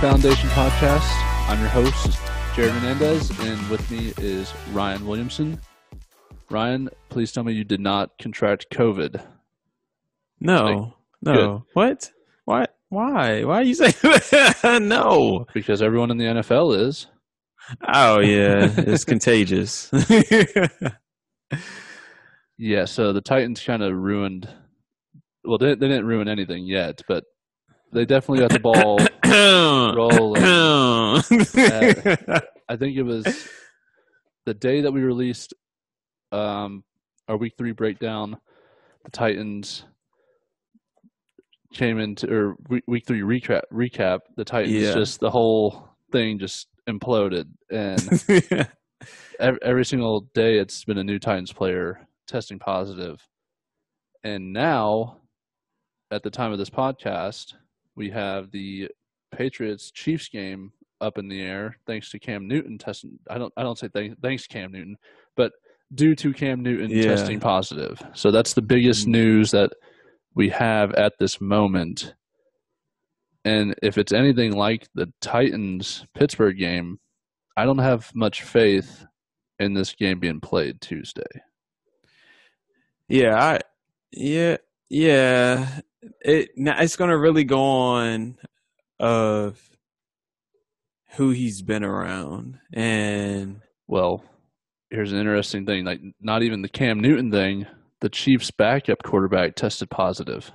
back to the Foundation Podcast. I'm your host, Jarod Menendez, and with me is Ryan Williamson. Ryan, please tell me you did not contract COVID. No, no. Good. What? What? Why? Why are you saying no? Because everyone in the NFL is. Oh yeah, it's contagious. yeah, so the Titans kind of ruined. Well, they, they didn't ruin anything yet, but they definitely got the ball rolling. I think it was the day that we released um, our week three breakdown. The Titans came into or week three recap. Recap. The Titans yeah. just the whole thing just imploded, and every, every single day it's been a new Titans player testing positive, and now at the time of this podcast we have the Patriots Chiefs game up in the air thanks to Cam Newton testing. I don't I don't say thanks, thanks Cam Newton, but due to Cam Newton yeah. testing positive. So that's the biggest mm-hmm. news that we have at this moment. And if it's anything like the Titans Pittsburgh game, I don't have much faith in this game being played Tuesday. Yeah, I yeah, yeah it it's going to really go on of who he's been around and well here's an interesting thing like not even the cam newton thing the chiefs backup quarterback tested positive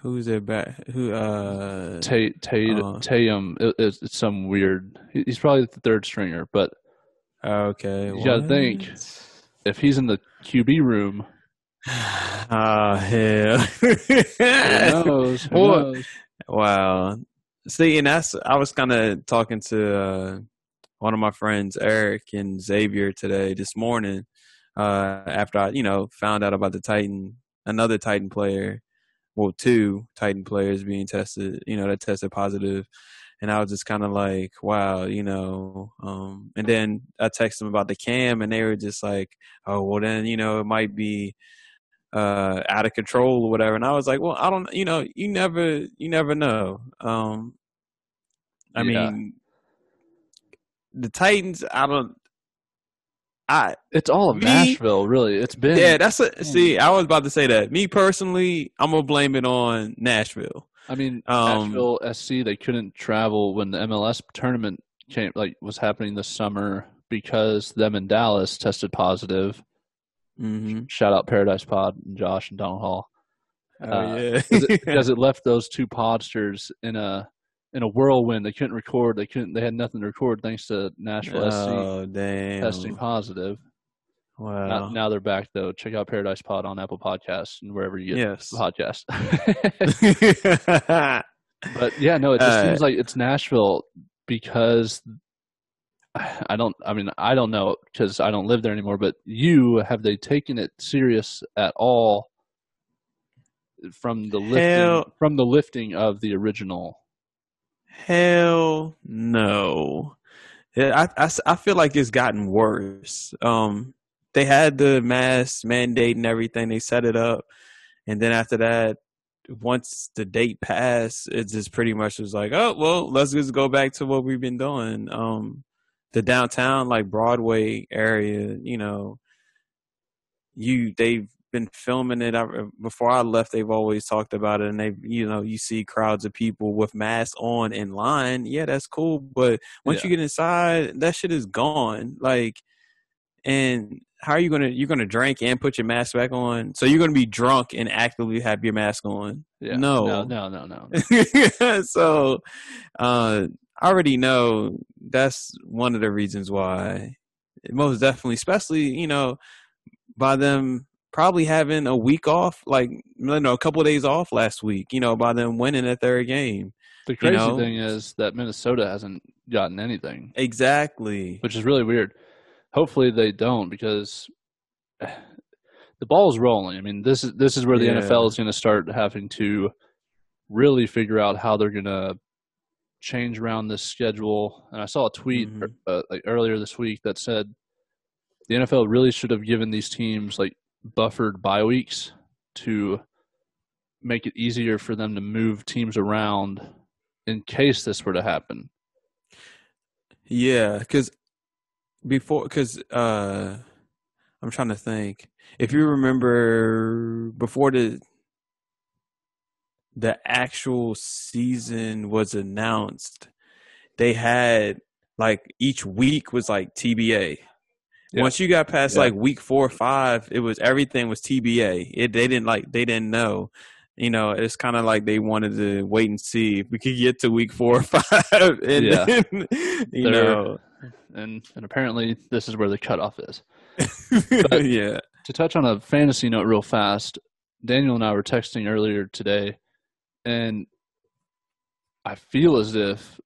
who's their back who uh Tate Tate uh, Tatum it, it's, it's, some weird he's probably the third stringer but okay you got to think if he's in the qb room Ah, uh, hell. Who knows? Who well, knows? Wow. See, and that's I was kind of talking to uh, one of my friends, Eric and Xavier, today this morning. Uh, after I, you know, found out about the Titan, another Titan player, well, two Titan players being tested, you know, that tested positive, and I was just kind of like, wow, you know. Um, and then I texted them about the cam, and they were just like, oh, well, then you know, it might be uh, out of control or whatever. And I was like, well, I don't, you know, you never, you never know. Um, I yeah. mean, the Titans, I don't. I it's all of me, Nashville, really. It's been yeah. That's a, see. I was about to say that. Me personally, I'm gonna blame it on Nashville. I mean, um, Nashville SC. They couldn't travel when the MLS tournament came, like was happening this summer because them in Dallas tested positive Mm-hmm. Shout out Paradise Pod and Josh and Donald Hall. Oh uh, yeah, because it, it, left those two podsters in a in a whirlwind. They couldn't record. They couldn't. They had nothing to record thanks to Nashville oh, SC damn. testing positive. Wow. Now, now, they're back though. Check out Paradise Pod on Apple Podcasts and wherever you get yes. podcasts. but yeah, no, it just uh, seems like it's Nashville because I don't. I mean, I don't know because I don't live there anymore. But you have they taken it serious at all from the lifting hell, from the lifting of the original? Hell no. I, I, I feel like it's gotten worse. Um, they had the mask mandate and everything. They set it up, and then after that, once the date passed, it just pretty much was like, oh well, let's just go back to what we've been doing. Um, the downtown like Broadway area, you know, you they've been filming it I, before I left. They've always talked about it, and they, you know, you see crowds of people with masks on in line. Yeah, that's cool, but once yeah. you get inside, that shit is gone. Like, and how are you gonna you're gonna drink and put your mask back on? So you're gonna be drunk and actively have your mask on? Yeah. No, no, no, no, no. so, uh, I already know that's one of the reasons why. Most definitely, especially you know, by them probably having a week off, like you know, a couple of days off last week. You know, by them winning a third game. The crazy you know? thing is that Minnesota hasn't gotten anything. Exactly. Which is really weird. Hopefully they don't because the ball is rolling. I mean, this is this is where the yeah. NFL is going to start having to really figure out how they're going to change around this schedule. And I saw a tweet mm-hmm. uh, like earlier this week that said the NFL really should have given these teams like buffered bye weeks to make it easier for them to move teams around in case this were to happen. Yeah, because before, because uh, I'm trying to think. If you remember before the the actual season was announced, they had like each week was like TBA. Yeah. Once you got past yeah. like week four or five, it was everything was TBA. It they didn't like they didn't know. You know, it's kind of like they wanted to wait and see if we could get to week four or five. And yeah. Then, you They're, know, and and apparently this is where the cutoff is. yeah. To touch on a fantasy note real fast, Daniel and I were texting earlier today, and I feel as if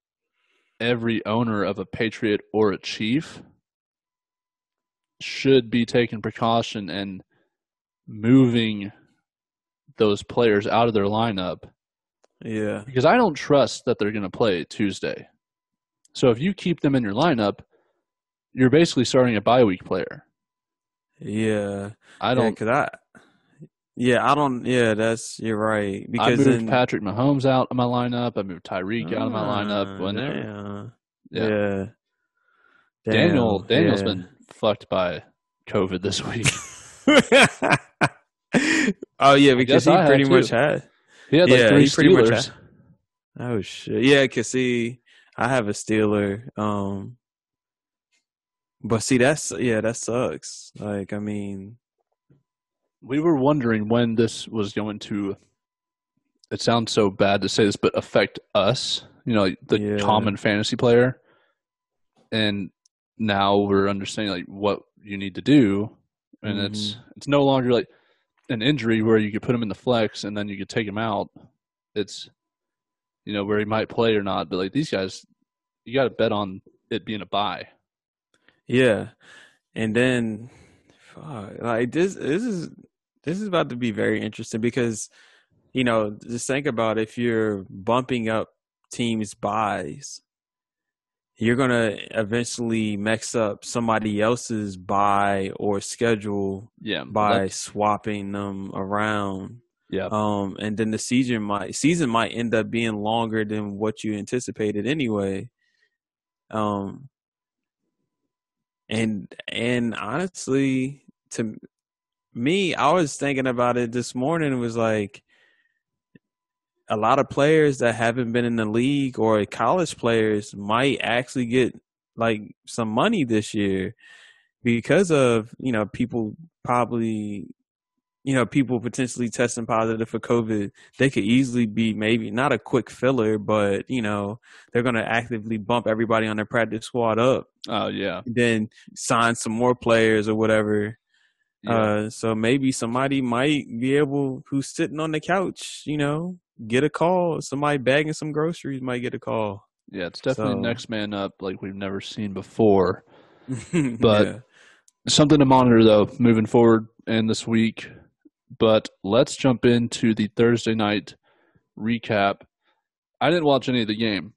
every owner of a Patriot or a Chief should be taking precaution and moving those players out of their lineup. Yeah. Because I don't trust that they're going to play Tuesday. So if you keep them in your lineup, you're basically starting a bye week player. Yeah. I don't. Yeah, cause I. Yeah, I don't. Yeah, that's you're right. Because I moved then, Patrick Mahomes out of my lineup. I moved Tyreek uh, out of my lineup. When yeah. yeah. yeah. Daniel Daniel's yeah. been fucked by COVID this week. oh yeah, because he pretty much had. He had like yeah, three Steelers. oh shit! Yeah, cause see, I have a Steeler. Um, but see, that's yeah, that sucks. Like, I mean, we were wondering when this was going to. It sounds so bad to say this, but affect us. You know, the yeah. common fantasy player, and now we're understanding like what you need to do, and mm-hmm. it's it's no longer like an injury where you could put him in the flex and then you could take him out. It's you know where he might play or not, but like these guys, you got to bet on it being a buy. Yeah, and then fuck, like this this is this is about to be very interesting because you know just think about if you're bumping up teams buys you're gonna eventually mix up somebody else's buy or schedule yeah, by swapping them around. Yeah. Um, and then the season might season might end up being longer than what you anticipated anyway. Um, and and honestly, to me, I was thinking about it this morning. It was like a lot of players that haven't been in the league or college players might actually get like some money this year because of you know people probably you know people potentially testing positive for covid. They could easily be maybe not a quick filler but you know they're going to actively bump everybody on their practice squad up. Oh yeah. Then sign some more players or whatever yeah. uh so maybe somebody might be able who's sitting on the couch you know get a call. Somebody bagging some groceries might get a call. Yeah, it's definitely so. next man up like we've never seen before. but yeah. something to monitor though moving forward and this week. But let's jump into the Thursday night recap. I didn't watch any of the game.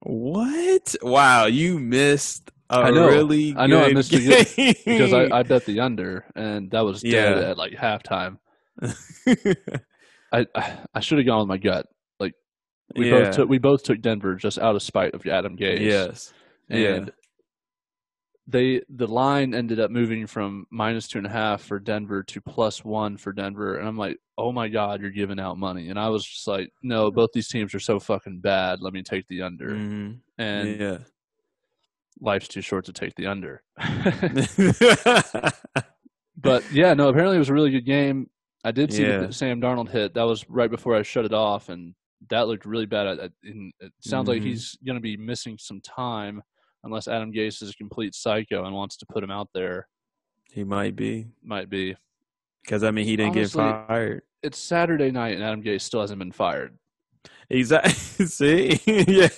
What? Wow, you missed I know, really I know I missed game. because I, I bet the under and that was dead yeah. at like halftime. I I should have gone with my gut. Like we yeah. both took we both took Denver just out of spite of Adam Gase. Yes. And yeah. they the line ended up moving from minus two and a half for Denver to plus one for Denver. And I'm like, oh my God, you're giving out money. And I was just like, no, both these teams are so fucking bad. Let me take the under. Mm-hmm. And yeah. Life's too short to take the under. but yeah, no, apparently it was a really good game. I did see yeah. the Sam Darnold hit. That was right before I shut it off, and that looked really bad. it sounds mm-hmm. like he's going to be missing some time unless Adam Gase is a complete psycho and wants to put him out there. He might be. Might be. Because I mean, he didn't Honestly, get fired. It's Saturday night, and Adam Gase still hasn't been fired. Exactly. See, yeah.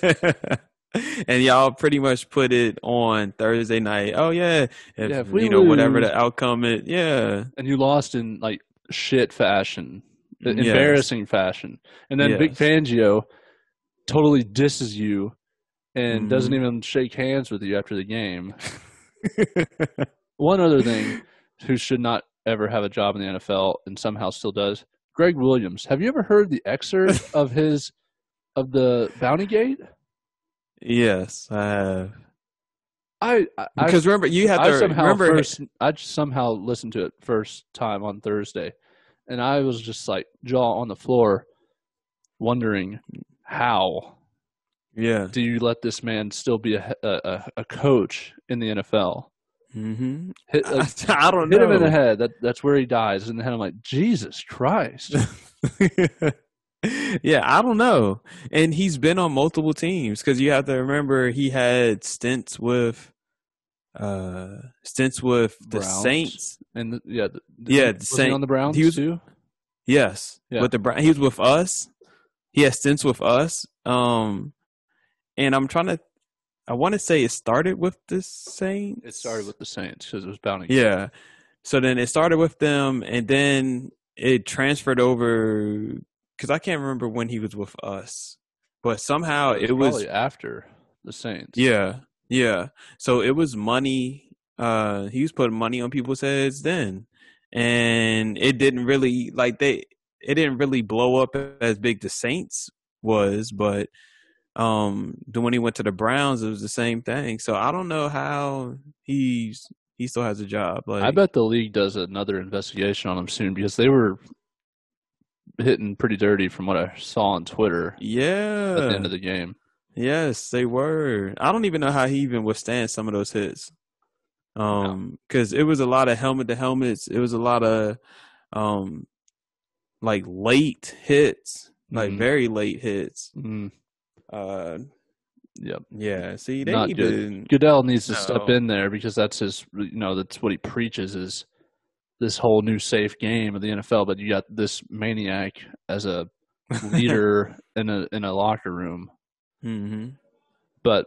And y'all pretty much put it on Thursday night. Oh yeah, if, yeah, if you know lose, whatever the outcome is, yeah. And you lost in like shit fashion, yes. embarrassing fashion. And then yes. Vic Fangio totally disses you and mm. doesn't even shake hands with you after the game. One other thing, who should not ever have a job in the NFL and somehow still does, Gregg Williams. Have you ever heard the excerpt of his of the Bounty Gate? Yes, I have. I, I because remember you had to I somehow remember first, I somehow listened to it first time on Thursday, and I was just like jaw on the floor, wondering how. Yeah. Do you let this man still be a a, a coach in the NFL? Mm-hmm. Hit, like, I don't hit know. him in the head. That that's where he dies. And the head, I'm like, Jesus Christ. yeah, I don't know. And he's been on multiple teams because you have to remember he had stints with uh stints with the Browns. Saints. And the, yeah, the, Yeah, the he Saint- on the Browns he was- too. Yes. Yeah. With the Brown he was with us. He had stints with us. Um and I'm trying to I want to say it started with the Saints. It started with the Saints because it was Bounty. Yeah. So then it started with them, and then it transferred over because I can't remember when he was with us, but somehow it was, probably after the Saints. yeah, yeah. So it was money. Uh, he was putting money on people's heads then, and it didn't really like they. It didn't really blow up as big the Saints was, but um, when he went to the Browns, it was the same thing. So I don't know how he's he still has a job. Like I bet the league does another investigation on him soon because they were hitting pretty dirty from what I saw on Twitter Yeah. at the end of the game. Yes, they were. I don't even know how he even withstands some of those hits. Um, because it was a lot of helmet to helmets. It was a lot of, um, like late hits, like Mhm. very late hits. Mm, Uh, yep. yeah. See, they Not need good. to. Goodell needs to step in there because that's his. You know, that's what he preaches is this whole new safe game of the NFL. But you got this maniac as a leader in a in a locker room. hmm But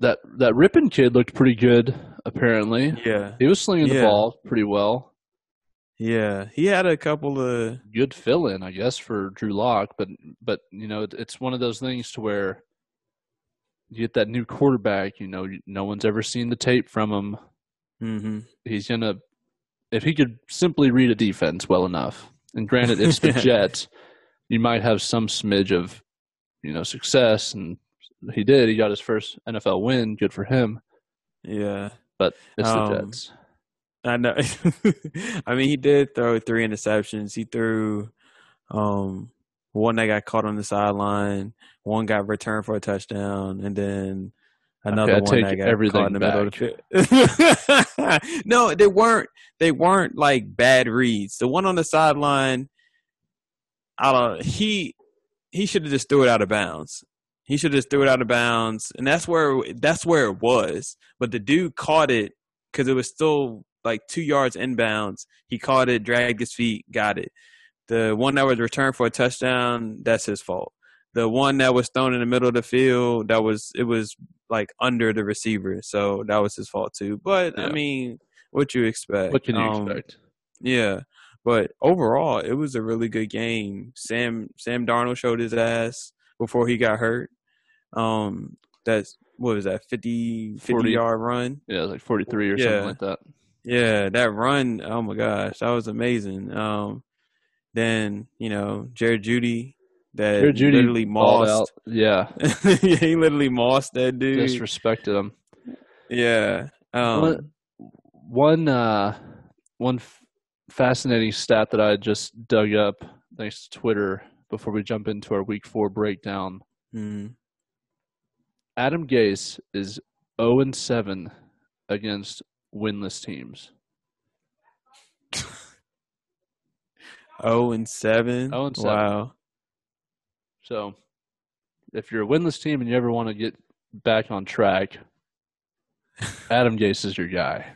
that that Rypien kid looked pretty good. Apparently, Yeah, he was slinging the ball pretty well. yeah. He had a couple of. good fill in, I guess, for Drew Lock. But but you know, it, it's one of those things to where you get that new quarterback. You know, no one's ever seen the tape from him. hmm He's gonna if he could simply read a defense well enough. And granted, it's the Jets. You might have some smidge of you know success, and he did. He got his first NFL win. Good for him. Yeah. But it's Um, the Jets. I know. I mean, he did throw three interceptions. He threw um, one that got caught on the sideline, one got returned for a touchdown, and then another I one that got everything caught in the middle of the field. no, they weren't. They weren't like bad reads. The one on the sideline, I don't. He he should have just threw it out of bounds. He should have just threw it out of bounds, and that's where that's where it was. But the dude caught it because it was still like two yards inbounds. He caught it, dragged his feet, got it. The one that was returned for a touchdown, that's his fault. The one that was thrown in the middle of the field, that was it was like under the receiver, so that was his fault too. But I mean, what you expect? What can you Um, expect? yeah, but overall, it was a really good game. Sam Sam Darnold showed his ass before he got hurt. Um, that's what was that 50, 50 40. yard run? Yeah, it was like forty three or Yeah. something like that. Yeah, that run. Oh my gosh, that was amazing. Um, then you know Jerry Jeudy, that Jerry Jeudy literally balled mossed. out. Yeah, yeah, he literally mossed that dude. disrespected him. yeah. Um, one uh one f- fascinating stat that I just dug up thanks to Twitter before we jump into our week four breakdown. mm, Adam Gase is 0 and 7 against winless teams. oh and seven. 0 and 7. Wow. So if you're a winless team and you ever want to get back on track, Adam Gase is your guy.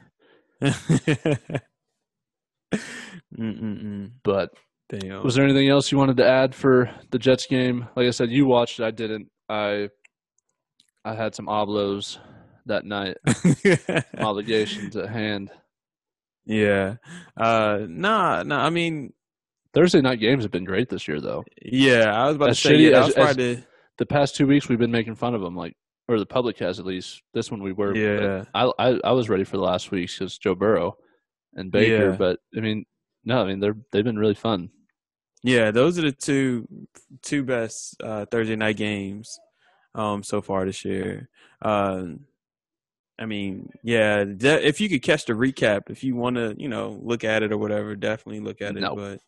But Damn. was there anything else you wanted to add for the Jets game? Like I said, you watched it. I didn't. I I had some oblos that night, obligations at hand. yeah. Uh, nah, nah. I mean, Thursday night games have been great this year, though. yeah. I was about As to say, shitty yeah, as- was probably the- The past two weeks, we've been making fun of them, like, or the public has at least. This one we were. Yeah. I I, I was ready for the last weeks because Joe Burrow and Baker, Yeah. but I mean, no, I mean they're they've been really fun. Yeah, those are the two two best uh, Thursday night games um, so far this year. Uh, I mean, yeah, de- if you could catch the recap, if you want to, you know, look at it or whatever, definitely look at it. Nope. But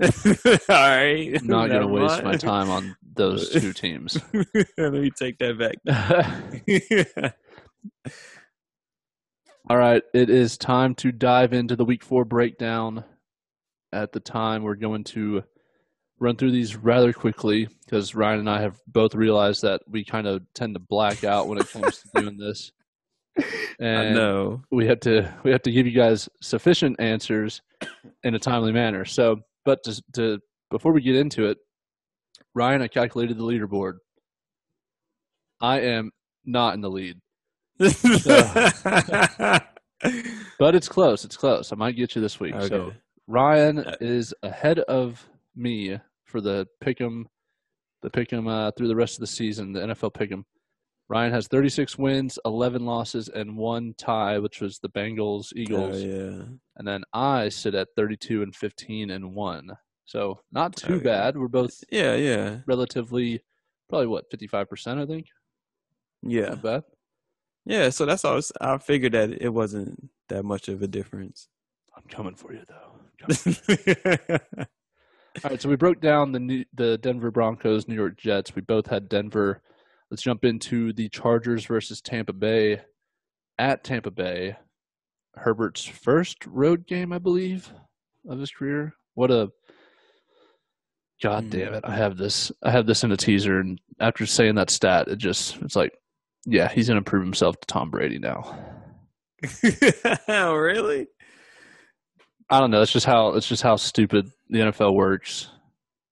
all right, I'm not going to waste my time on those uh, two teams. Let me take that back. All right, it is time to dive into the week four breakdown. At the time, we're going to run through these rather quickly because Ryan and I have both realized that we kind of tend to black out when it comes to doing this. And no, we have to we have to give you guys sufficient answers in a timely manner. So, but to, to before we get into it, Ryan, I calculated the leaderboard. I am not in the lead. but it's close. It's close. I might get you this week. Okay. So Ryan uh, is ahead of me for the pick'em, the pick'em uh, through the rest of the season, the NFL pick'em. Ryan has 36 wins, 11 losses, and one tie, which was the Bengals Eagles. Oh, yeah. And then I sit at 32 and 15 and one. So not too okay. bad. We're both yeah yeah relatively probably what 55 percent I think. Yeah, not bad. Yeah, so that's all. I figured that it wasn't that much of a difference. I'm coming for you though. all right, so we broke down the new, the Denver Broncos, New York Jets. We both had Denver. Let's jump into the Chargers versus Tampa Bay at Tampa Bay. Herbert's first road game, I believe, of his career. What a God hmm. damn it! I have this. I have this in a teaser, and after saying that stat, it just it's like yeah, he's going to prove himself to Tom Brady now. really? I don't know. It's just how it's just how stupid the NFL works.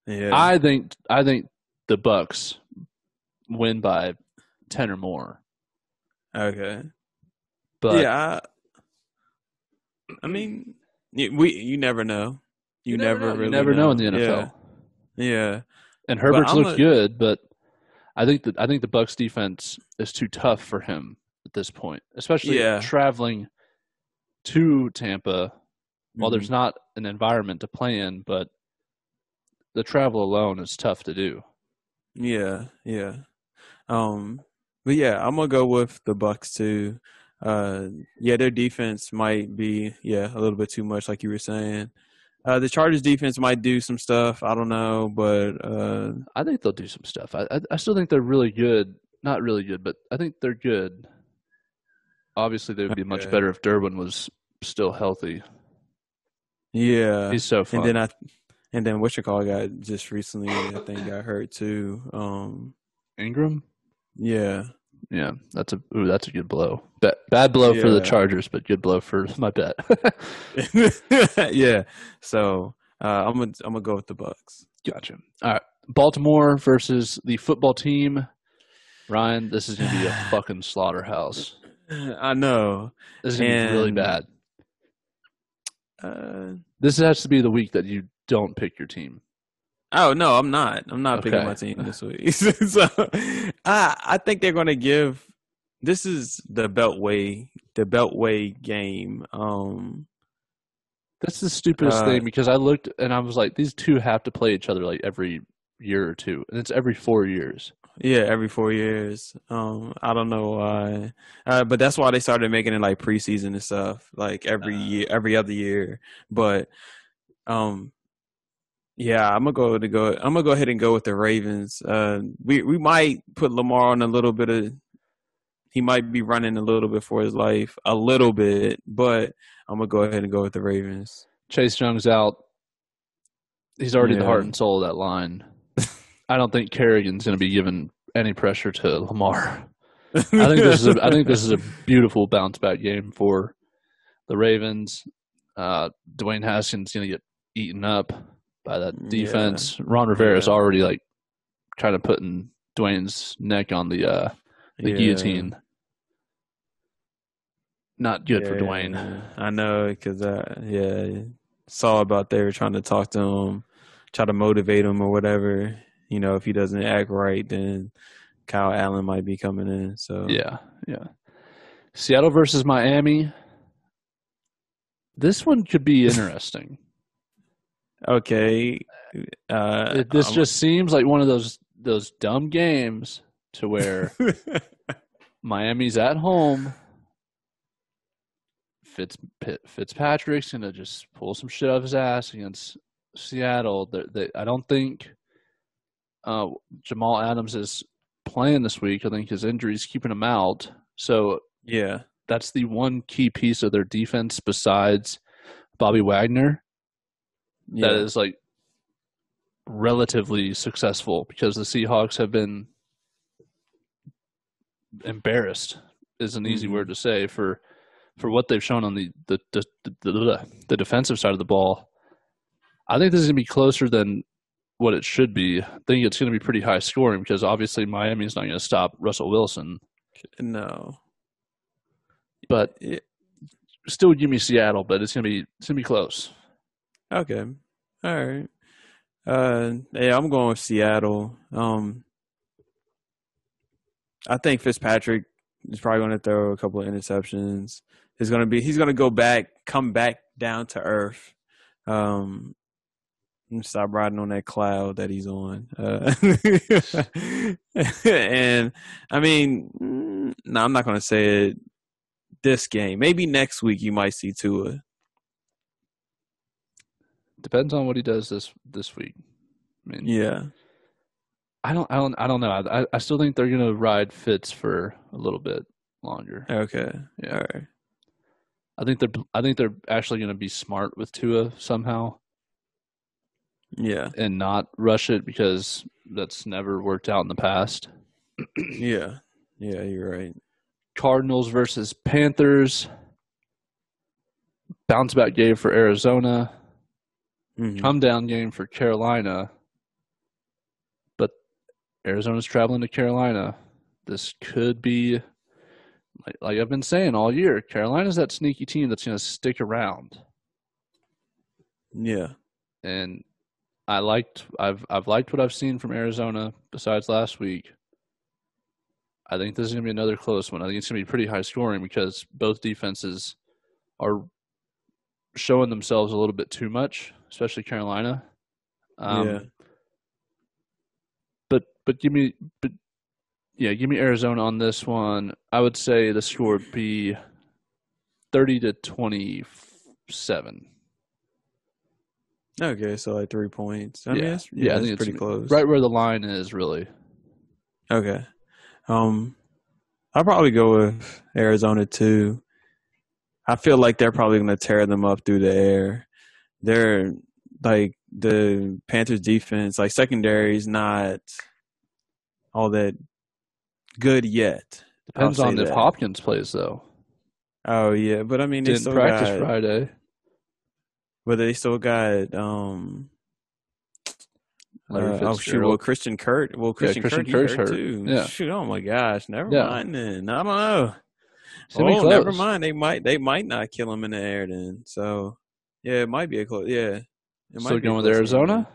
Yeah. I think I think the Bucs win by ten or more. Okay. But yeah, I, I mean, we you never know. You, you never, never really you never know. know in the NFL. Yeah. Yeah. And Herbert's looked a, good, but I think that I think the Bucs defense is too tough for him at this point, especially yeah. traveling to Tampa. Mm-hmm. While there's not an environment to play in, but the travel alone is tough to do. Yeah, yeah. Um, but yeah, I'm gonna go with the Bucs too. Uh, yeah, their defense might be yeah a little bit too much, like you were saying. Uh, the Chargers defense might do some stuff. I don't know, but uh, I think they'll do some stuff. I, I, I still think they're really good. Not really good, but I think they're good. Obviously, they would be okay. much better if Derwin was still healthy. Yeah, he's so fun. And then I, and then what you call got just recently, I think got hurt too. Um, Ingram. Yeah, yeah, that's a ooh, that's a good blow. Bad, bad blow yeah. for the Chargers, but good blow for my bet. yeah. So uh, I'm gonna I'm gonna go with the Bucs. Gotcha. All right, Baltimore versus the football team. Ryan, this is gonna be a fucking slaughterhouse. I know. This is gonna and, be really bad. Uh, this has to be the week that you don't pick your team. Oh no, I'm not. I'm not okay. picking my team this week. so I I think they're going to give. This is the Beltway the Beltway game. Um, that's the stupidest uh, thing because I looked and I was like, these two have to play each other like every year or two, and it's every four years. Yeah, every four years. Um, I don't know why, uh, but that's why they started making it like preseason and stuff, like every uh, year, every other year. But um, yeah, I'm gonna go to go. I'm gonna go ahead and go with the Ravens. Uh, we we might put Lamar on a little bit of. He might be running a little bit for his life, a little bit, but I'm gonna go ahead and go with the Ravens. Chase Young's out. He's already yeah. the heart and soul of that line. I don't think Kerrigan's gonna be given any pressure to Lamar. I think this is a, I think this is a beautiful bounce back game for the Ravens. Uh, Dwayne Haskins gonna get eaten up by that defense. Yeah. Ron Rivera is yeah. already like kind of putting Dwayne's neck on the uh, the yeah. guillotine. Not good for Dwayne. I know because I yeah, saw about they were trying to talk to him, try to motivate him or whatever. You know, if he doesn't act right, then Kyle Allen might be coming in. So yeah, yeah. Seattle versus Miami. This one could be interesting. Okay. Uh, it, this just seems like one of those those dumb games to where Miami's at home. Fitz Fitzpatrick's gonna just pull some shit out of his ass against Seattle. They, they, I don't think uh, Jamal Adams is playing this week. I think his injury is keeping him out. So yeah, that's the one key piece of their defense besides Bobby Wagner yeah. that is like relatively successful because the Seahawks have been embarrassed is an easy mm-hmm. word to say for for what they've shown on the the, the the, the defensive side of the ball. I think this is going to be closer than what it should be. I think it's going to be pretty high scoring because obviously Miami's not going to stop Russell Wilson. No. But it, still give me Seattle, but it's going to be it's to be close. Okay. All right. Uh yeah, I'm going with Seattle. Um I think Fitzpatrick is probably going to throw a couple of interceptions. He's going to be he's going to go back, come back down to earth. Um stop riding on that cloud that he's on. Uh, and I mean, mm, no, I'm not going to say it this game. Maybe next week you might see Tua. Depends on what he does this this week. I mean, yeah. I don't, I don't, I don't know. I, I still think they're gonna ride Fitz for a little bit longer. Okay. Yeah. All right. I think they're, I think they're actually gonna be smart with Tua somehow. Yeah. And not rush it because that's never worked out in the past. yeah. Yeah, you're right. Cardinals versus Panthers. Bounce back game for Arizona. Mm-hmm. Come down game for Carolina. But Arizona's traveling to Carolina. This could be, like, like I've been saying all year, Carolina's that sneaky team that's going to stick around. Yeah. And I liked I've I've liked what I've seen from Arizona besides last week. I think this is going to be another close one. I think it's going to be pretty high scoring because both defenses are showing themselves a little bit too much, especially Carolina. Um, yeah. But but give me but yeah, give me Arizona on this one. I would say the score would be thirty to twenty seven. Okay, so like three points. I yeah, mean, yeah, yeah, I think it's pretty close. Right where the line is, really. Okay, um, I'll probably go with Arizona too. I feel like they're probably going to tear them up through the air. They're like the Panthers defense, like secondary is not all that good yet. Depends on if Hopkins plays though. Oh yeah, but I mean, didn't practice got, Friday. But they still got um. Uh, oh shoot! Well, Christian Kirk. Well, Christian, yeah, Christian Kirk hurt, hurt, too. Yeah. Shoot! Oh my gosh! Never yeah. mind then. I don't know. Oh, never mind. They might. They might not kill him in the air then. So, yeah, it might be a close. Yeah. It might so going with Arizona. Game.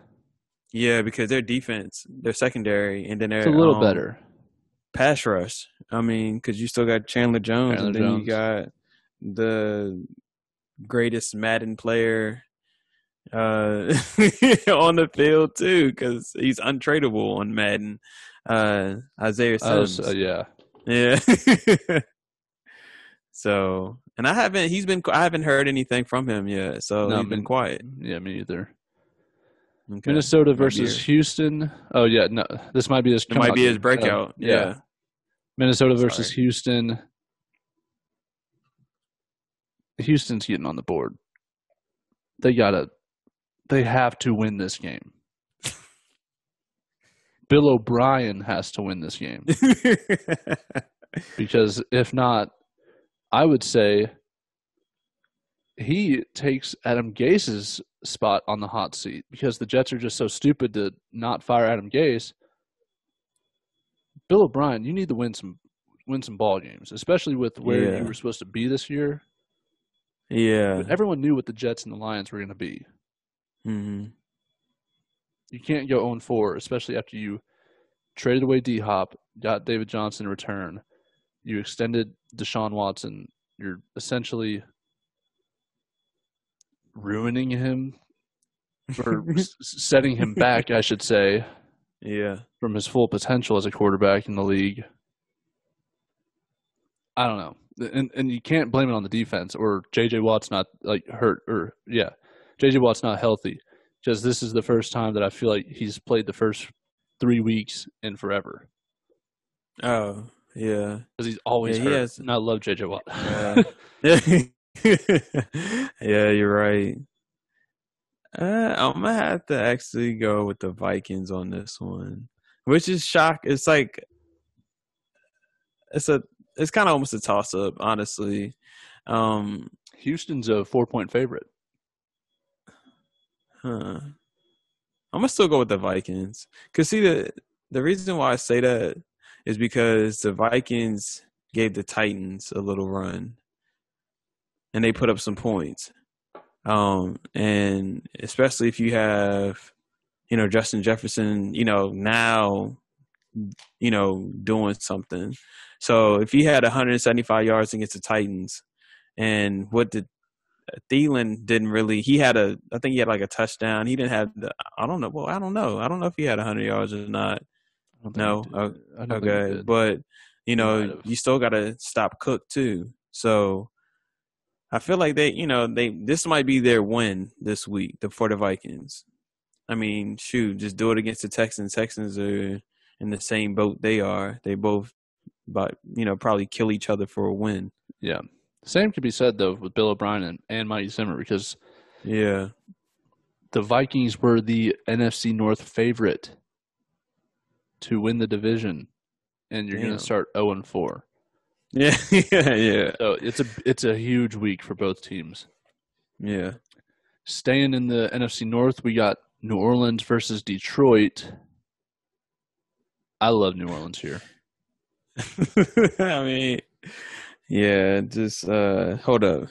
Yeah, because their defense, their secondary, and then they're it's a little um, better. Pass rush. I mean, because you still got Chandler Jones, Chandler and then Jones. you got the greatest Madden player uh, on the field too, because he's untradeable on Madden. Uh, Isaiah Sims. Uh, yeah, yeah. so, and I haven't. He's been. I haven't heard anything from him yet. So no, he's been quiet. Yeah, me either. Okay. Minnesota versus Houston. Oh yeah, no, this might be his. It might be his breakout. Uh, yeah. yeah. Minnesota versus Sorry. Houston. Houston's getting on the board. They gotta they have to win this game. Bill O'Brien has to win this game. because if not, I would say he takes Adam Gase's spot on the hot seat because the Jets are just so stupid to not fire Adam Gase. Bill O'Brien, you need to win some win some ball games, especially with where yeah. you were supposed to be this year. Yeah. Everyone knew what the Jets and the Lions were going to be. Mm-hmm. You can't go 0 4, especially after you traded away D Hop, got David Johnson in return. You extended Deshaun Watson. You're essentially ruining him or setting him back, I should say. Yeah. From his full potential as a quarterback in the league. I don't know. And and you can't blame it on the defense or JJ Watt's not like hurt or yeah. JJ Watt's not healthy. Just this is the first time that I feel like he's played the first 3 weeks in forever. Oh, yeah. Cuz he's always yeah, hurt. He has, and I love JJ Watt. yeah. yeah, you're right. Uh, I'm gonna have to actually go with the Vikings on this one, which is shock. It's like it's a it's kind of almost a toss up, honestly. Um, Houston's a four point favorite. Huh. I'm gonna still go with the Vikings. Cause see the the reason why I say that is because the Vikings gave the Titans a little run, and they put up some points. Um, and especially if you have, you know, Justin Jefferson, you know, now, you know, doing something. So if he had 175 yards against the Titans, and what did Thielen didn't really. He had a, I think he had like a touchdown. He didn't have the. I don't know. Well, I don't know. I don't know if he had 100 yards or not. No. Okay, but you know, you still got to stop Cook too. So I feel like they, you know, they this might be their win this week for the Vikings. I mean, shoot, just do it against the Texans. Texans are in the same boat they are. They both, but you know, probably kill each other for a win. Yeah. Same could be said though with Bill O'Brien and, and Mike Zimmer because yeah, the Vikings were the NFC North favorite to win the division, and you're going to start zero and four. Yeah, yeah, yeah. So it's a it's a huge week for both teams. Yeah. Staying in the NFC North, we got New Orleans versus Detroit. I love New Orleans here. I mean, yeah, just uh hold up.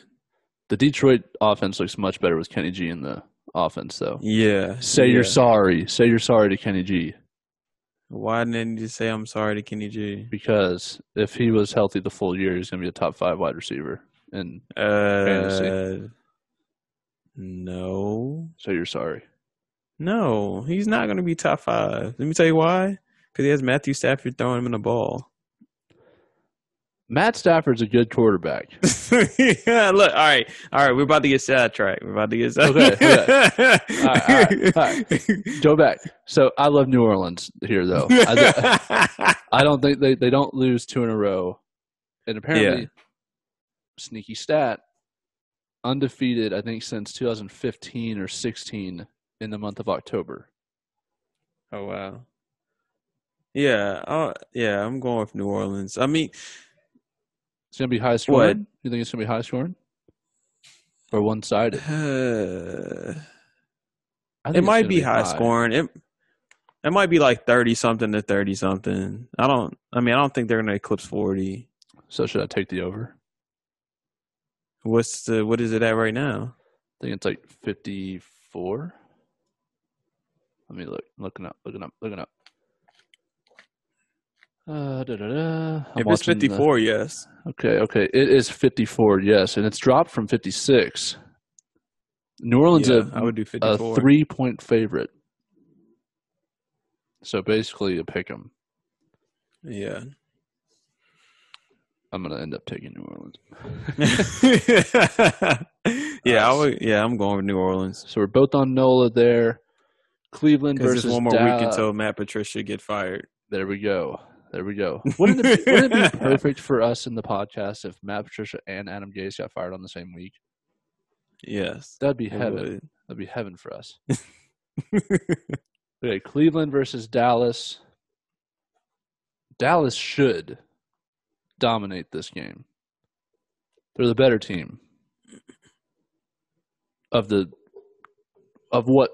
The Detroit offense looks much better with Kenny G in the offense, though. Yeah. Say yeah. you're sorry. Say you're sorry to Kenny G. Why didn't you say I'm sorry to Kenny G? Because if he was healthy the full year, he's gonna be a top five wide receiver in uh, fantasy. No. So you're sorry. No, he's not gonna be top five. Let me tell you why. Because he has Matthew Stafford throwing him in the ball. Matt Stafford's a good quarterback. yeah, look, all right, all right, we're about to get sidetracked. We're about to get sidetracked. Okay, okay. all, right, all, right, all right, Go back. So I love New Orleans here, though. I, I don't think they, they don't lose two in a row, and apparently, yeah. sneaky stat, undefeated. I think since 2015 or 16 in the month of October. Oh wow. Yeah, uh, yeah, I'm going with New Orleans. I mean it's gonna be high scoring. What? You think it's gonna be high scoring, or one sided? Uh, it might be, be high, high scoring. It it might be like thirty something to thirty something. I don't. I mean, I don't think they're gonna eclipse forty. So should I take the over? What's the what is it at right now? I think it's like fifty four. Let me look. Looking up. Looking up. Looking up. Uh, da, da, da. If it's 54, the... yes. Okay, okay. It is 54, yes. And it's dropped from 56. New Orleans yeah, a, I would do 54. a three point favorite. So basically a pick 'em. Yeah. I'm gonna end up taking New Orleans. yeah, I would, yeah, I'm going with New Orleans. So we're both on Nola there. Cleveland versus one more week until Matt Patricia get fired. There we go. There we go. Wouldn't it, be, wouldn't it be perfect for us in the podcast if Matt Patricia and Adam Gase got fired on the same week? Yes. That'd be heaven. Would. That'd be heaven for us. okay, Cleveland versus Dallas. Dallas should dominate this game. They're the better team of the of what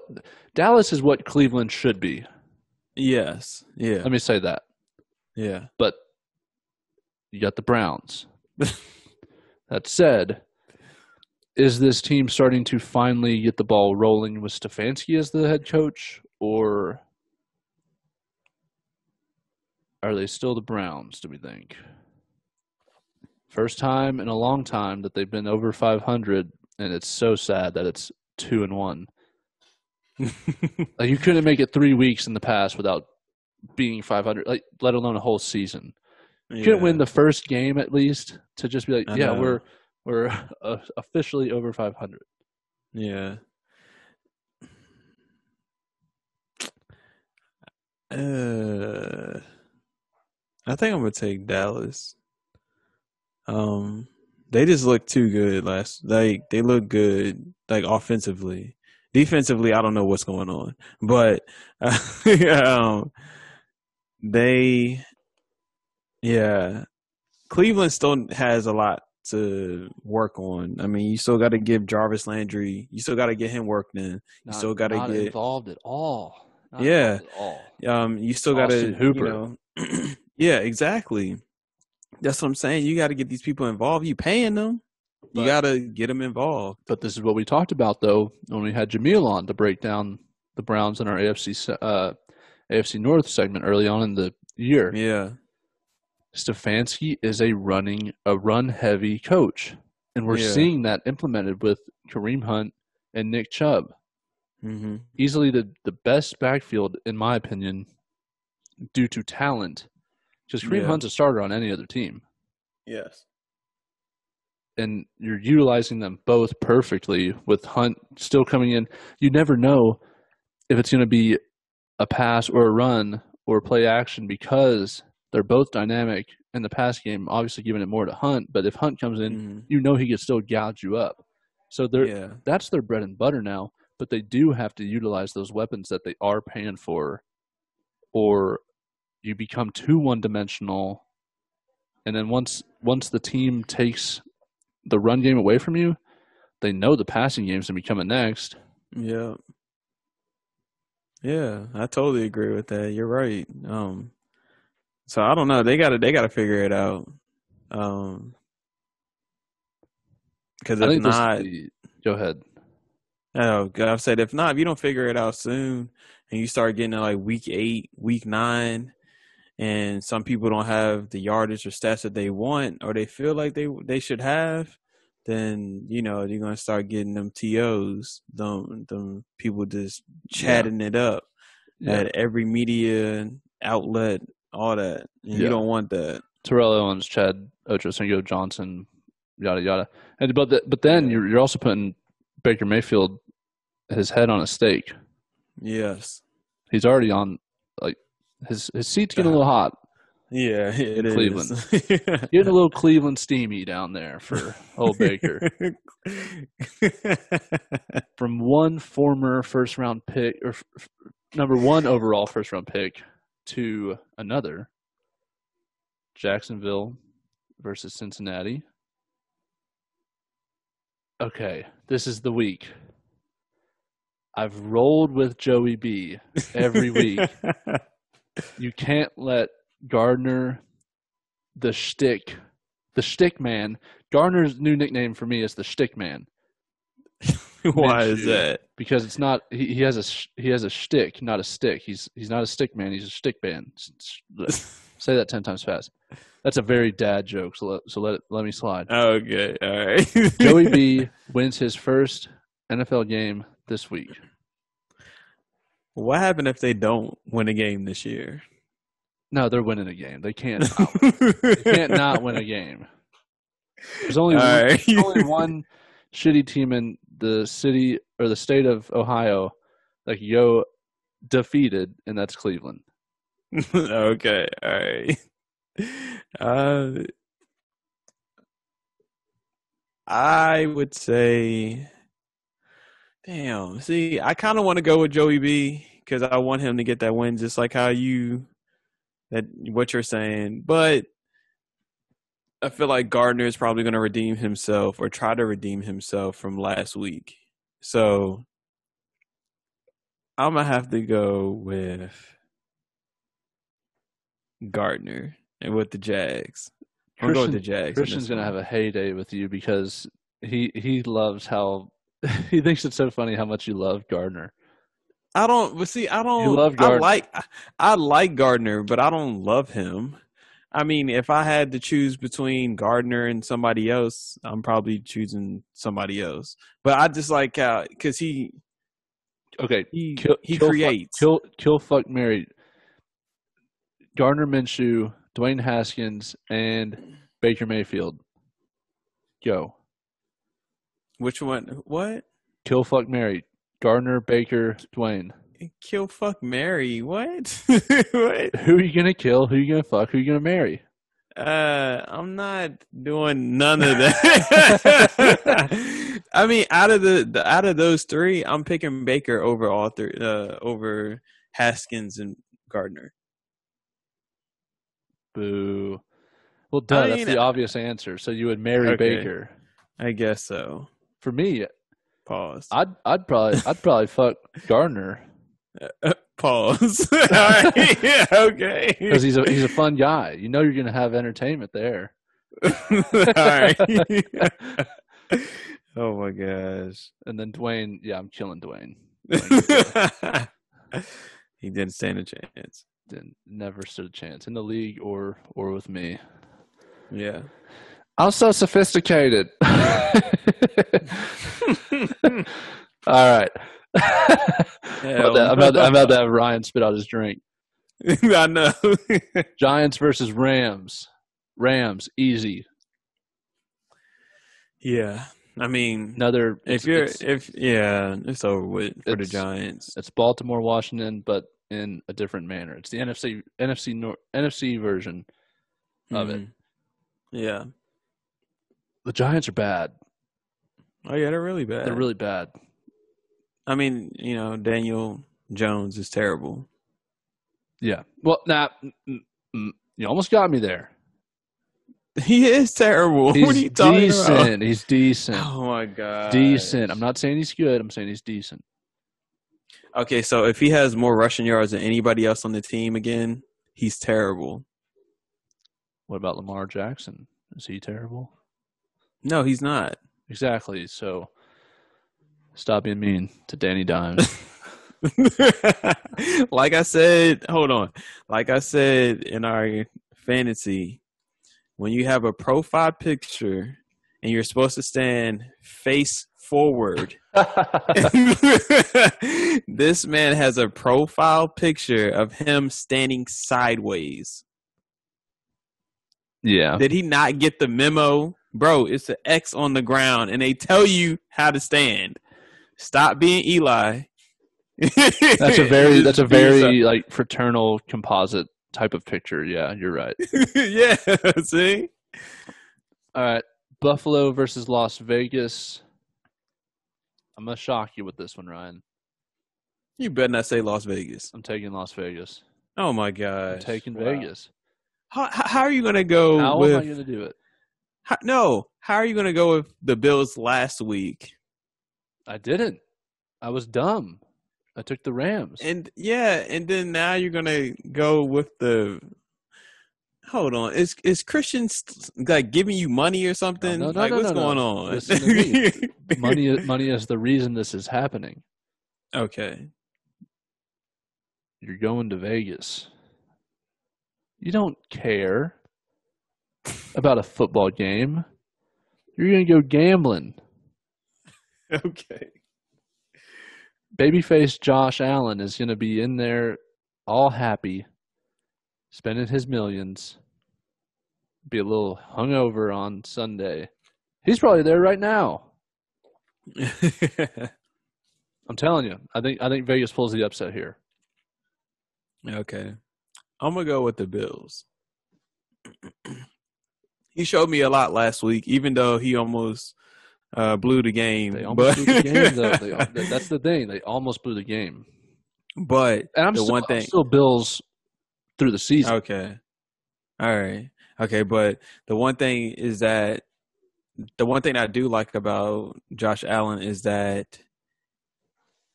Dallas is what Cleveland should be. Yes. Yeah. Let me say that. Yeah. But you got the Browns. that said, is this team starting to finally get the ball rolling with Stefanski as the head coach, or are they still the Browns, do we think? First time in a long time that they've been over 500, and it's so sad that it's 2 and 1. like you couldn't make it three weeks in the past without being 500, like let alone a whole season. You yeah. couldn't win the first game at least to just be like, I yeah, know. we're we're uh, officially over 500. Yeah. Uh, I think I'm gonna take Dallas. Um, they just look too good last. Like they look good, like offensively. Defensively, I don't know what's going on, but uh, um, they, yeah, Cleveland still has a lot to work on. I mean, you still got to give Jarvis Landry. You still got to get him worked in. You not, still got to get involved at all. Not yeah. At all. Um, you still got to Hooper. You know, yeah, exactly. That's what I'm saying. You got to get these people involved. You paying them. You got to get them involved. But this is what we talked about though when we had Jameel on to break down the Browns in our AFC uh, AFC North segment early on in the year. Yeah. Stefanski is a running a run heavy coach. And we're yeah. seeing that implemented with Kareem Hunt and Nick Chubb. Mm-hmm. Easily the, the best backfield, in my opinion, due to talent. Because Kareem yeah. Hunt's a starter on any other team. Yes. And you're utilizing them both perfectly with Hunt still coming in. You never know if it's going to be a pass or a run or play action because they're both dynamic in the pass game, obviously giving it more to Hunt. But if Hunt comes in, mm-hmm. you know he can still gouge you up. So they're yeah. that's their bread and butter now. But they do have to utilize those weapons that they are paying for, or you become too one dimensional. And then once once the team takes the run game away from you, they know the passing game's gonna be coming next. Yeah. Yeah, I totally agree with that. You're right. Um so I don't know. They gotta they gotta figure it out. Um, because if not, the, go ahead. Oh, I've said if not, if you don't figure it out soon, and you start getting to like week eight, week nine, and some people don't have the yardage or stats that they want or they feel like they they should have, then you know you're gonna start getting them tos, them them people just chatting yeah. it up yeah. at every media outlet all that. And yeah. You don't want that. Terrell Owens, Chad Ochocinco, Johnson, yada yada. And but the, but then you're you're also putting Baker Mayfield his head on a stake. Yes, he's already on like his his seat's getting a little hot. Yeah, it Cleveland. getting a little Cleveland steamy down there for old Baker. From one former first round pick or f- number one overall first round pick to another Jacksonville versus Cincinnati. Okay, this is the week. I've rolled with Joey B every week. you can't let Gardner, the shtick, the shtick man. Gardner's new nickname for me is the shtick man. Why is that? Because it's not he, he has a he has a shtick, not a stick. He's he's not a stick man. He's a stick man. Say that ten times fast. That's a very dad joke. So let, so let it, let me slide. Okay, all right. Joey B wins his first NFL game this week. What happened if they don't win a game this year? No, they're winning a game. They can't. they can't not win a game. There's only one, right. there's only one shitty team in the city or the state of Ohio like yo defeated, and that's Cleveland. okay, all right. Uh, I would say, damn. See, I kind of want to go with Joey B because I want him to get that win, just like how you that what you're saying. But I feel like Gardner is probably going to redeem himself or try to redeem himself from last week. So I'm going to have to go with Gardner and with the Jags. I'm going with the Jags. Christian's going to have a heyday with you because he he loves how he thinks it's so funny how much you love Gardner. I don't. But see, I don't. You love Gardner. I like I like Gardner, but I don't love him. I mean, if I had to choose between Gardner and somebody else, I'm probably choosing somebody else. But I just like uh, how because he okay, he kill, he kill, creates kill kill fuck Mary. Gardner Minshew, Dwayne Haskins, and Baker Mayfield. Go. Which one? What? Kill fuck Mary. Gardner, Baker, Dwayne. Kill fuck Mary. What? what? Who are you gonna kill? Who are you gonna fuck? Who are you gonna marry? Uh, I'm not doing none of that. I mean, out of the, the, out of those three, I'm picking Baker over all three, uh, over Haskins and Gardner. Boo. Well, duh, I mean, that's the obvious answer. So you would marry okay. Baker. I guess so. For me, pause. I'd I'd probably I'd probably fuck Gardner. Uh, Pause. All right. Yeah. Okay. Because he's a he's a fun guy. You know you're gonna have entertainment there. All right. oh my gosh. And then Dwayne. Yeah, I'm killing Dwayne. Dwayne he didn't stand a chance. Didn't never stood a chance in the league or or with me. Yeah. I'm so sophisticated. All right. I'm, about to, I'm about to have Ryan spit out his drink. I know. Giants versus Rams. Rams, easy. Yeah. I mean, another. If you're, if yeah, it's over with for the Giants. It's Baltimore, Washington, but in a different manner. It's the NFC NFC NFC version of mm-hmm. it. Yeah. The Giants are bad. Oh yeah, they're really bad. They're really bad. I mean, you know, Daniel Jones is terrible. Yeah. Well, now nah, mm, mm, mm, you almost got me there. He is terrible. He's what are you talking decent. about? He's decent. Oh my god. Decent. I'm not saying he's good. I'm saying he's decent. Okay, so if he has more rushing yards than anybody else on the team again, he's terrible. What about Lamar Jackson? Is he terrible? No, he's not. Exactly. So Stop being mean to Danny Dimes. like I said, hold on. Like I said in our fantasy, when you have a profile picture and you're supposed to stand face forward, this man has a profile picture of him standing sideways. Yeah. Did he not get the memo? Bro, it's an X on the ground and they tell you how to stand. Stop being Eli. that's a very that's a very like fraternal composite type of picture. Yeah, you're right. yeah, see? All right. Buffalo versus Las Vegas. I'm gonna shock you with this one, Ryan. You better not say Las Vegas. I'm taking Las Vegas. Oh my god! Taking wow. Vegas. How how are you gonna go? How with, am I gonna do it? How, no, how are you gonna go with the Bills last week? I didn't. I was dumb. I took the Rams. And yeah, and then now you're gonna go with the. Hold on, is is Christian like giving you money or something? No, no, no, like no, what's no, going on? money, money is the reason this is happening. Okay. You're going to Vegas. You don't care about a football game. You're going to go gambling. Okay. Babyface Josh Allen is going to be in there all happy, spending his millions, be a little hungover on Sunday. He's probably there right now. I'm telling you, I think I think Vegas pulls the upset here. Okay. I'm gonna go with the Bills. he showed me a lot last week, even though he almost uh, blew the game. They almost but... blew the game, though. They, that's the thing. They almost blew the game. But and I'm the still, one thing, I'm still Bills through the season. Okay, all right, okay. But the one thing is that the one thing I do like about Josh Allen is that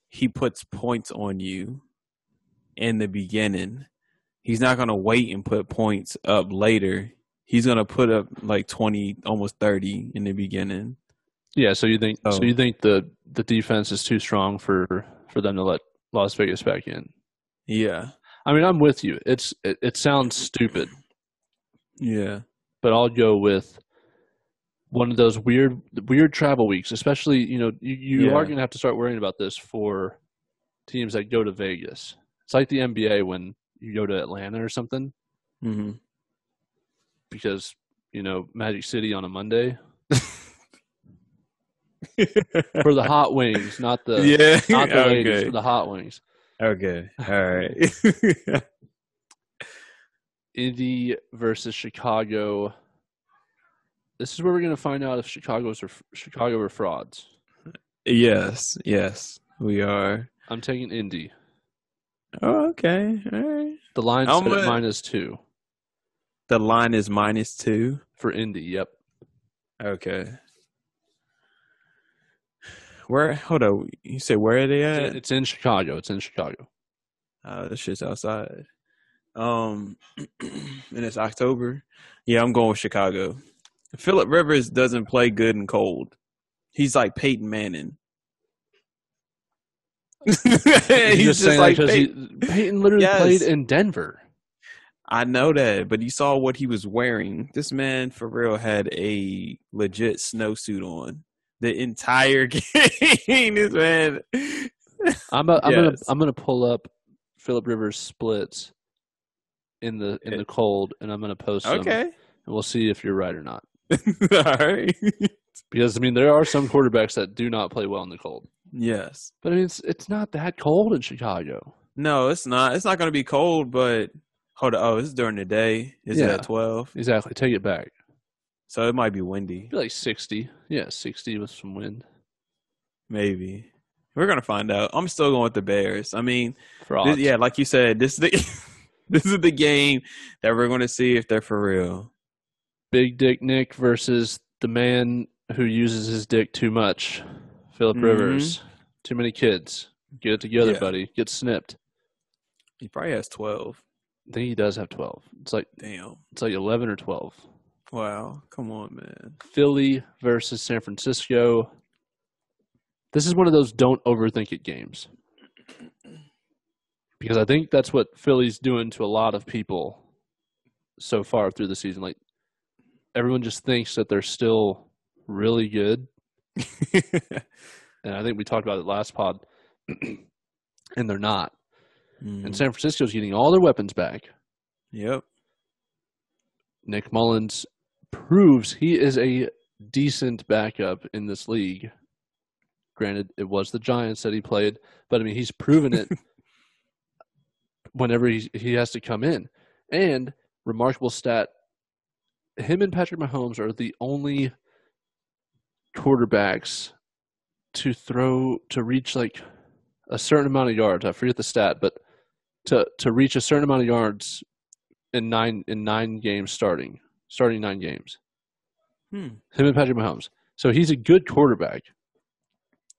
he puts points on you in the beginning. He's not going to wait and put points up later. He's going to put up like 20, almost 30 in the beginning. Yeah, so you think oh. so you think the the defense is too strong for for them to let Las Vegas back in? Yeah. I mean, I'm with you. It's it, it sounds stupid. Yeah. But I'll go with one of those weird weird travel weeks, especially, you know, you, you yeah. are going to have to start worrying about this for teams that go to Vegas. It's like the NBA when you go to Atlanta or something. Mm-hmm. Because you know Magic City on a Monday for the hot wings, not the yeah, not the okay. ladies, for the hot wings. Okay, all right. Indy versus Chicago. This is where we're going to find out if Chicago's or Chicago are frauds. yes, yes, we are. I'm taking Indy. Oh, okay, all right. The line's at minus two The line is minus two. for Indy. Yep. Okay. Where? Hold on. You say where are they at? It's in Chicago. It's in Chicago. Uh, this shit's outside. Um, and it's October. Yeah, I'm going with Chicago. Philip Rivers doesn't play good and cold. He's like Peyton Manning. He's, just, saying like 'cause Peyton. he, Peyton literally Yes. played in Denver. I know that, but you saw what he was wearing. This man, for real, had a legit snowsuit on the entire game. this man. I'm a, I'm gonna I'm gonna pull up Philip Rivers splits in the in the eh. cold, and I'm gonna post them, Okay. and we'll see if you're right or not. All right. Because I mean, there are some quarterbacks that do not play well in the cold, yes. but I mean, it's it's not that cold in Chicago. No, it's not. It's not going to be cold, but hold on. Oh, it's during the day. Is it at 12? Exactly. Take it back. So it might be windy. Be like 60. Yeah, 60 with some wind. Maybe. We're going to find out. I'm still going with the Bears. I mean, this, yeah, like you said, this is the this is the game that we're going to see if they're for real. Big Dick Nick versus the man who uses his dick too much, Philip Mhm. Rivers. Too many kids. Get it together, Yeah. buddy. Get snipped. He probably has 12. I think he does have 12. It's like Damn. it's like 11 or 12. Wow. Come on, man. Philly versus San Francisco. This is one of those don't overthink it games. Because I think that's what Philly's doing to a lot of people so far through the season. Like everyone just thinks that they're still really good. And I think we talked about it last pod. and they're not. Mm, And San Francisco's getting all their weapons back. yep. Nick Mullens proves he is a decent backup in this league. Granted, it was the Giants that he played, but I mean, he's proven it whenever he, he has to come in. And remarkable stat him and Patrick Mahomes are the only quarterbacks to throw to reach like a certain amount of yards. I forget the stat, but to to reach a certain amount of yards in nine in nine games starting, starting nine games. Hmm. Him and Patrick Mahomes. So he's a good quarterback.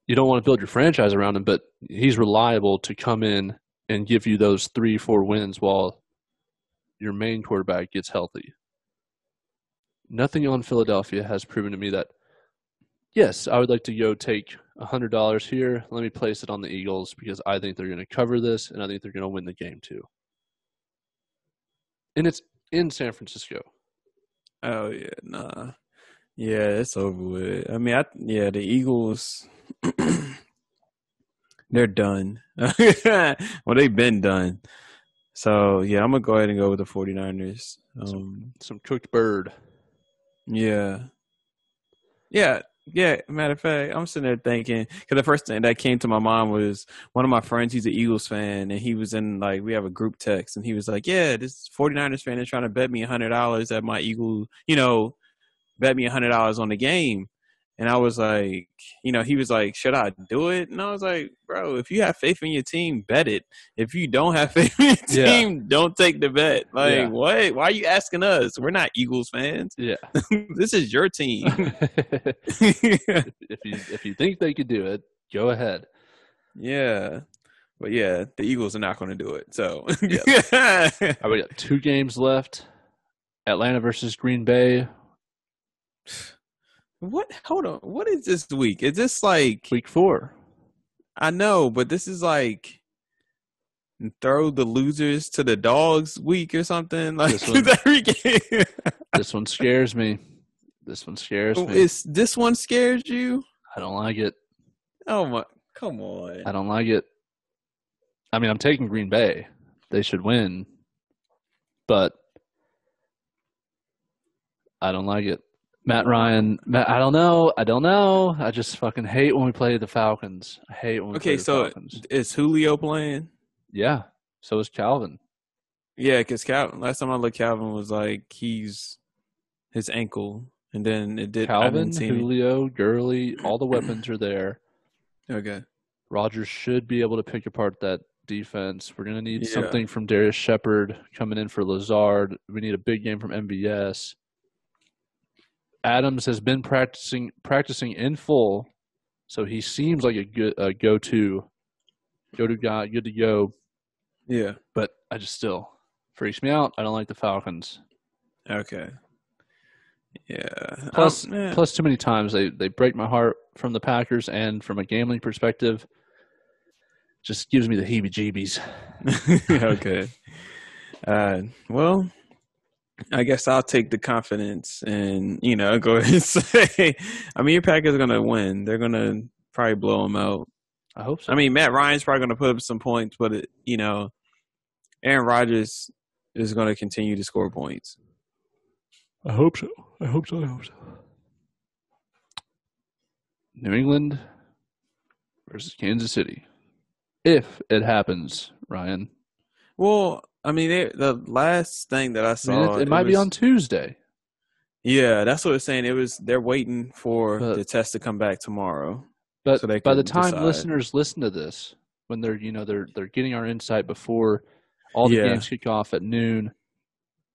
You don't want to build your franchise around him, but he's reliable to come in and give you those three, four wins while your main quarterback gets healthy. Nothing on Philadelphia has proven to me that yes, I would like to go take hundred dollars here. Let me place it on the Eagles because I think they're going to cover this and I think they're going to win the game too. And it's in San Francisco. Oh yeah, nah. Yeah, it's over with. I mean, I yeah, the Eagles they're done. well, they've been done. So, yeah, I'm going to go ahead and go with the 49ers. Um Some cooked bird. yeah. Yeah, yeah, matter of fact, I'm sitting there thinking cuz the first thing that came to my mind was one of my friends, he's an Eagles fan and he was in like we have a group text and he was like, "Yeah, this 49ers fan is trying to bet me $100 that my Eagle, you know, bet me hundred dollars on the game. And I was like, you know, he was like, should I do it? And I was like, bro, if you have faith in your team, bet it. If you don't have faith in your Yeah. team, don't take the bet. Like, Yeah. what? Why are you asking us? We're not Eagles fans. Yeah. this is your team. if you if you think they could do it, go ahead. yeah. But yeah, the Eagles are not going to do it. So, All right, we got two games left. Atlanta versus Green Bay, what? Hold on. What is this week? Is this like week four. I know, but this is like throw the losers to the dogs week or something. Like This one- every game. This one scares me. This one scares oh, me. Is this one scares you? I don't like it. Oh my! Come on. I don't like it. I mean, I'm taking Green Bay. They should win, but I don't like it. Matt Ryan, Matt, I don't know. I don't know. I just fucking hate when we play the Falcons. I hate when we play the Falcons. okay, so Falcons. is Julio playing? Yeah. So is Calvin. Yeah, because Calvin. Last time I looked, Calvin was like he's his ankle, and then it did. Calvin, Julio, Gurley, all the weapons are there. Okay. Rodgers should be able to pick apart that defense. We're gonna need yeah. something from Darrius Shepherd coming in for Lazard. We need a big game from MVS. Adams has been practicing practicing in full, so he seems like a good a go to go to guy, good to go. Yeah, but I just still freaks me out. I don't like the Falcons. Okay. Yeah. Plus, oh, plus too many times they they break my heart from the Packers and from a gambling perspective. Just gives me the heebie-jeebies. okay. Uh, well, I guess I'll take the confidence and you know go ahead and say, I mean, your Packers are gonna win. They're gonna probably blow them out. I hope so. I mean, Matt Ryan's probably gonna put up some points, but it, you know, Aaron Rodgers is gonna continue to score points. I hope so. I hope so. I hope so. New England versus Kansas City. If it happens, Ryan. Well, I mean, it, the last thing that I saw, I mean, it, it, might was, be on Tuesday. Yeah, that's what it's saying. It was they're waiting for but, the test to come back tomorrow. But so by the time decide. listeners listen to this, when they're you know they're they're getting our insight before all the yeah. games kick off at noon.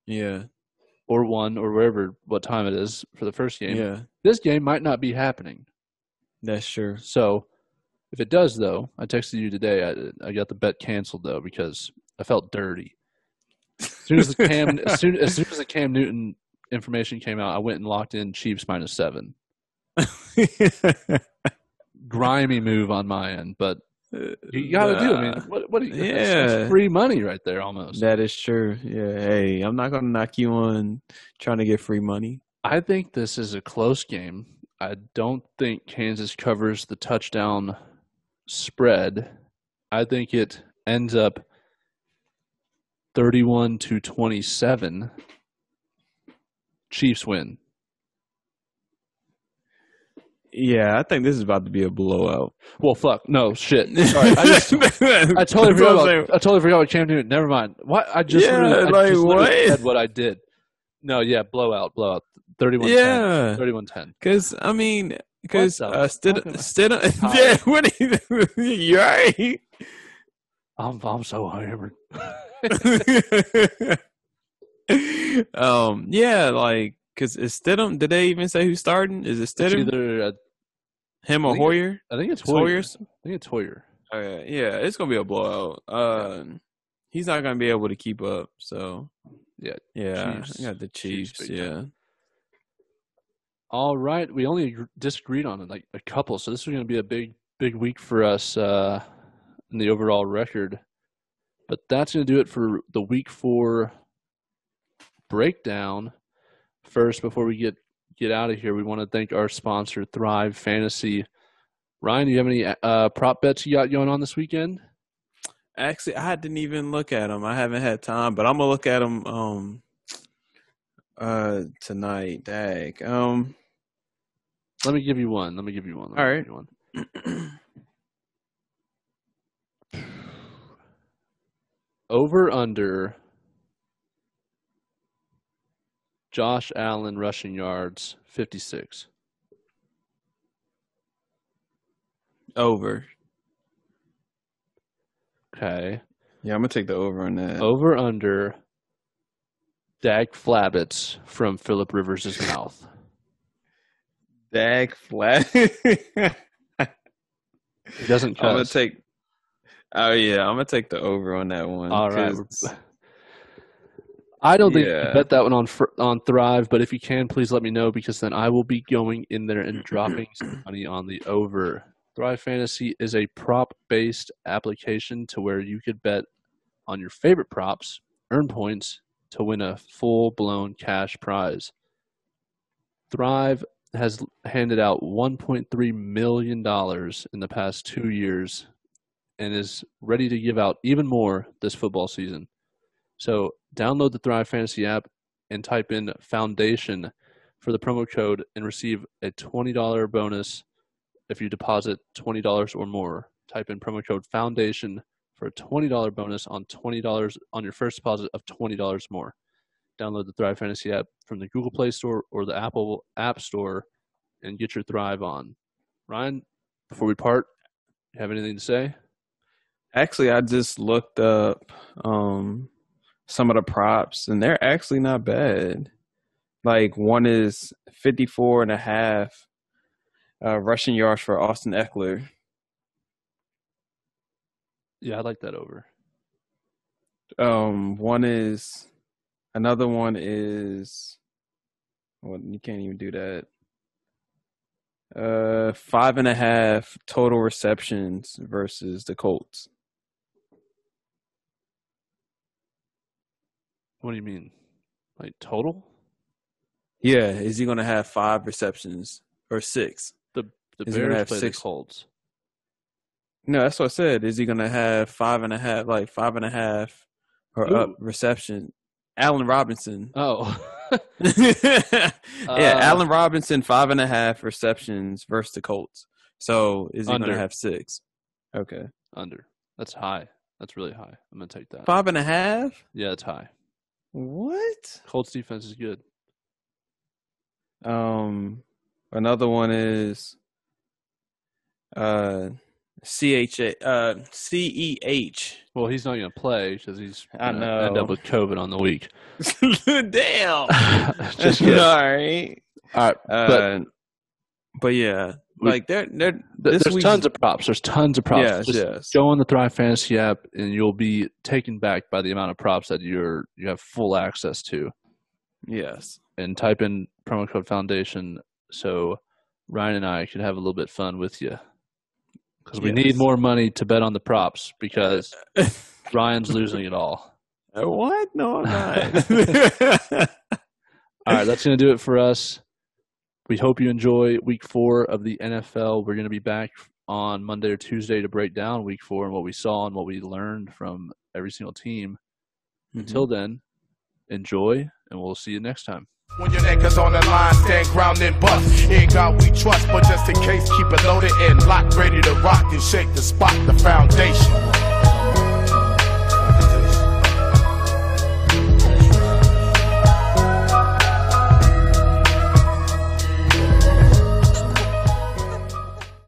Yeah. Or one or wherever what time it is for the first game. Yeah. This game might not be happening. That's sure. So if it does though, I texted you today. I I got the bet canceled though because I felt dirty. As soon as the Cam, as soon as soon as the Cam Newton information came out, I went and locked in Chiefs minus seven. Grimy move on my end, but you got to uh, do. I mean, what? What? You, yeah, free money right there, almost. That is true. Yeah. Hey, I'm not gonna knock you on trying to get free money. I think this is a close game. I don't think Kansas covers the touchdown spread. I think it ends up 31 to 27. Chiefs win. Yeah, I think this is about to be a blowout. Well, fuck, no shit. Sorry, I, just, I totally forgot. About, I totally forgot what Cam Newton. Never mind. What I just yeah, I like just what? said what I did. No, yeah, blowout, blowout. 31 yeah 31 10 because i mean because uh Stidham, Stidham, yeah what are you, you right i'm i'm so hammered um, yeah, like because is Stidham? Did they even say who's starting? Is it Stidham? It's either uh, him or Hoyer? It, I think it's Hoyer. Hoyer. I think it's Hoyer. Okay, yeah, it's gonna be a blowout. Uh, he's not gonna be able to keep up. So yeah, yeah, Chiefs. I got the Chiefs. Chiefs yeah. All right, we only disagreed on like a couple, so this is going to be a big, big week for us uh, in the overall record. But that's going to do it for the week four breakdown. First, before we get get out of here, we want to thank our sponsor, Thrive Fantasy. Ryan, do you have any uh, prop bets you got going on this weekend? Actually, I didn't even look at them. I haven't had time, but I'm gonna look at them um, uh, tonight. Dag. Um, let me give you one. Let me give you one. Let all right. One. Over under Josh Allen rushing yards 56. Over. Okay. Yeah, I'm gonna take the over on that. Over under Dag Flabbits from Philip Rivers' mouth. Dag Flab. he doesn't cuss. I'm gonna take Oh yeah, I'm gonna take the over on that one. All right. I don't think yeah. you bet that one on on Thrive, but if you can, please let me know because then I will be going in there and dropping some money on the over. Thrive Fantasy is a prop based application to where you could bet on your favorite props, earn points to win a full blown cash prize. Thrive has handed out $1.3 million in the past two years and is ready to give out even more this football season. So download the Thrive Fantasy app and type in foundation for the promo code and receive a $20 bonus if you deposit $20 or more. Type in promo code foundation for a $20 bonus on $20 on your first deposit of $20 more. Download the Thrive Fantasy app from the Google Play Store or the Apple App Store and get your Thrive on. Ryan, before we part, you have anything to say? Actually, I just looked up um, some of the props, and they're actually not bad. Like one is 54 and a half uh, rushing yards for Austin Ekeler. Yeah, I like that over. Um, one is another one is well, you can't even do that. Uh, five and a half total receptions versus the Colts. What do you mean? Like total? Yeah, is he going to have five receptions or six? The the is Bears have play six? the Colts. No, that's what I said. Is he going to have five and a half, like five and a half or Ooh. up reception? Allen Robinson. Oh. yeah, uh, Allen Robinson, five and a half receptions versus the Colts. So is he going to have six? Okay. Under. That's high. That's really high. I'm going to take that. Five and a half? Yeah, it's high. What? Colts defense is good. Um, another one is uh C H A uh C E H. Well, he's not going to play because he's I know end up with COVID on the week. Damn. Just kidding. All right. All right. Uh, but, yeah, like they're they're there's week, tons of props. There's tons of props. Yes, Just yes. Go on the Thrive Fantasy app, and you'll be taken back by the amount of props that you're you have full access to. Yes. And type in promo code Foundation so Ryan and I can have a little bit fun with you because we yes. need more money to bet on the props because Ryan's losing it all. What? No, I'm not. all right, that's to do it for us. We hope you enjoy week four of the NFL. We're going to be back on Monday or Tuesday to break down week four and what we saw and what we learned from every single team. Mm-hmm. Until then, enjoy, and we'll see you next time. When your neck is on the line, stand ground and bust. In God we trust, but just in case, keep it loaded and locked, ready to rock and shake the spot, the foundation.